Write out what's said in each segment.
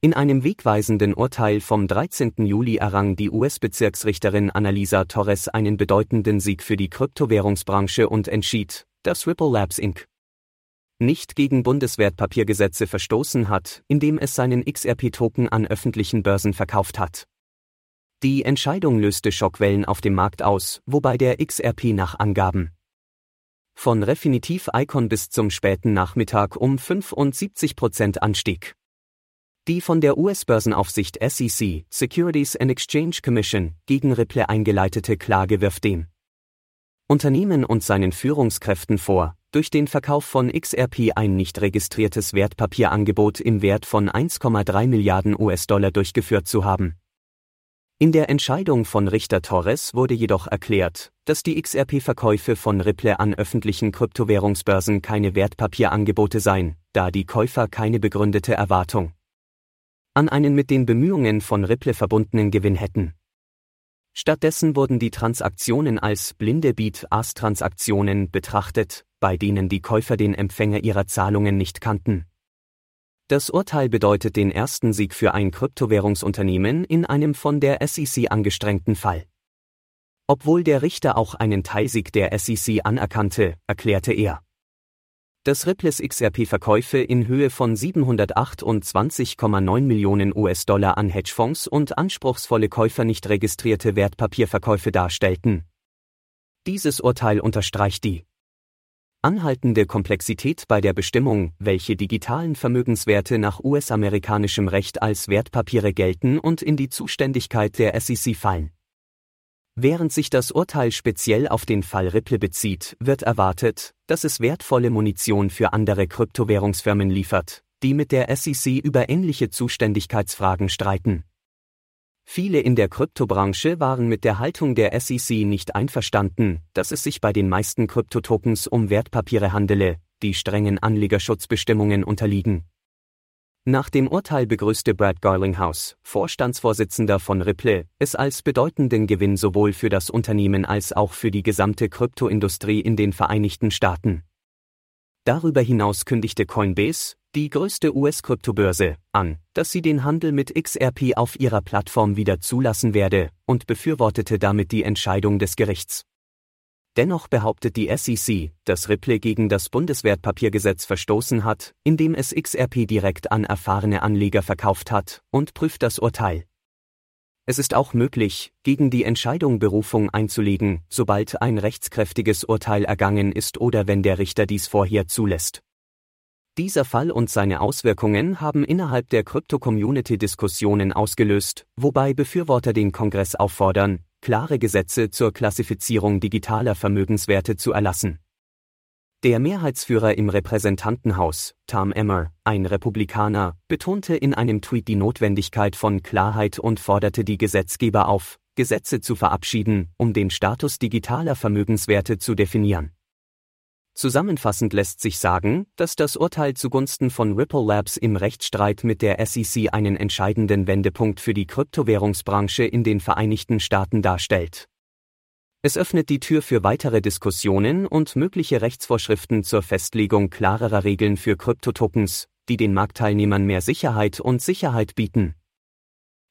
In einem wegweisenden Urteil vom 13. Juli errang die US-Bezirksrichterin Annalisa Torres einen bedeutenden Sieg für die Kryptowährungsbranche und entschied, dass Ripple Labs Inc. nicht gegen Bundeswertpapiergesetze verstoßen hat, indem es seinen XRP-Token an öffentlichen Börsen verkauft hat. Die Entscheidung löste Schockwellen auf dem Markt aus, wobei der XRP nach Angaben von Refinitiv Icon bis zum späten Nachmittag um 75 Prozent anstieg. Die von der US-Börsenaufsicht SEC, Securities and Exchange Commission, gegen Ripple eingeleitete Klage wirft dem Unternehmen und seinen Führungskräften vor, durch den Verkauf von XRP ein nicht registriertes Wertpapierangebot im Wert von 1,3 Milliarden US-Dollar durchgeführt zu haben. In der Entscheidung von Richter Torres wurde jedoch erklärt, dass die XRP-Verkäufe von Ripple an öffentlichen Kryptowährungsbörsen keine Wertpapierangebote seien, da die Käufer keine begründete Erwartung an einen mit den Bemühungen von Ripple verbundenen Gewinn hätten. Stattdessen wurden die Transaktionen als blinde Beat-Ask-Transaktionen betrachtet, bei denen die Käufer den Empfänger ihrer Zahlungen nicht kannten. Das Urteil bedeutet den ersten Sieg für ein Kryptowährungsunternehmen in einem von der SEC angestrengten Fall. Obwohl der Richter auch einen Teilsieg der SEC anerkannte, erklärte er, dass Ripples XRP-Verkäufe in Höhe von 728,9 Millionen US-Dollar an Hedgefonds und anspruchsvolle Käufer nicht registrierte Wertpapierverkäufe darstellten. Dieses Urteil unterstreicht die anhaltende Komplexität bei der Bestimmung, welche digitalen Vermögenswerte nach US-amerikanischem Recht als Wertpapiere gelten und in die Zuständigkeit der SEC fallen. Während sich das Urteil speziell auf den Fall Ripple bezieht, wird erwartet, dass es wertvolle Munition für andere Kryptowährungsfirmen liefert, die mit der SEC über ähnliche Zuständigkeitsfragen streiten. Viele in der Kryptobranche waren mit der Haltung der SEC nicht einverstanden, dass es sich bei den meisten Kryptotokens um Wertpapiere handele, die strengen Anlegerschutzbestimmungen unterliegen. Nach dem Urteil begrüßte Brad Garlinghouse, Vorstandsvorsitzender von Ripple, es als bedeutenden Gewinn sowohl für das Unternehmen als auch für die gesamte Kryptoindustrie in den Vereinigten Staaten. Darüber hinaus kündigte Coinbase, die größte US-Kryptobörse, an, dass sie den Handel mit XRP auf ihrer Plattform wieder zulassen werde und befürwortete damit die Entscheidung des Gerichts. Dennoch behauptet die SEC, dass Ripple gegen das Bundeswertpapiergesetz verstoßen hat, indem es XRP direkt an erfahrene Anleger verkauft hat, und prüft das Urteil. Es ist auch möglich, gegen die Entscheidung Berufung einzulegen, sobald ein rechtskräftiges Urteil ergangen ist oder wenn der Richter dies vorher zulässt. Dieser Fall und seine Auswirkungen haben innerhalb der Krypto-Community Diskussionen ausgelöst, wobei Befürworter den Kongress auffordern, klare Gesetze zur Klassifizierung digitaler Vermögenswerte zu erlassen. Der Mehrheitsführer im Repräsentantenhaus, Tom Emmer, ein Republikaner, betonte in einem Tweet die Notwendigkeit von Klarheit und forderte die Gesetzgeber auf, Gesetze zu verabschieden, um den Status digitaler Vermögenswerte zu definieren. Zusammenfassend lässt sich sagen, dass das Urteil zugunsten von Ripple Labs im Rechtsstreit mit der SEC einen entscheidenden Wendepunkt für die Kryptowährungsbranche in den Vereinigten Staaten darstellt. Es öffnet die Tür für weitere Diskussionen und mögliche Rechtsvorschriften zur Festlegung klarerer Regeln für Kryptotokens, die den Marktteilnehmern mehr Sicherheit und Sicherheit bieten.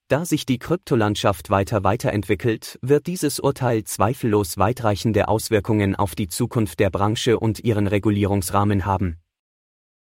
Da sich die Kryptolandschaft weiter weiterentwickelt, wird dieses Urteil zweifellos weitreichende Auswirkungen auf die Zukunft der Branche und ihren Regulierungsrahmen haben.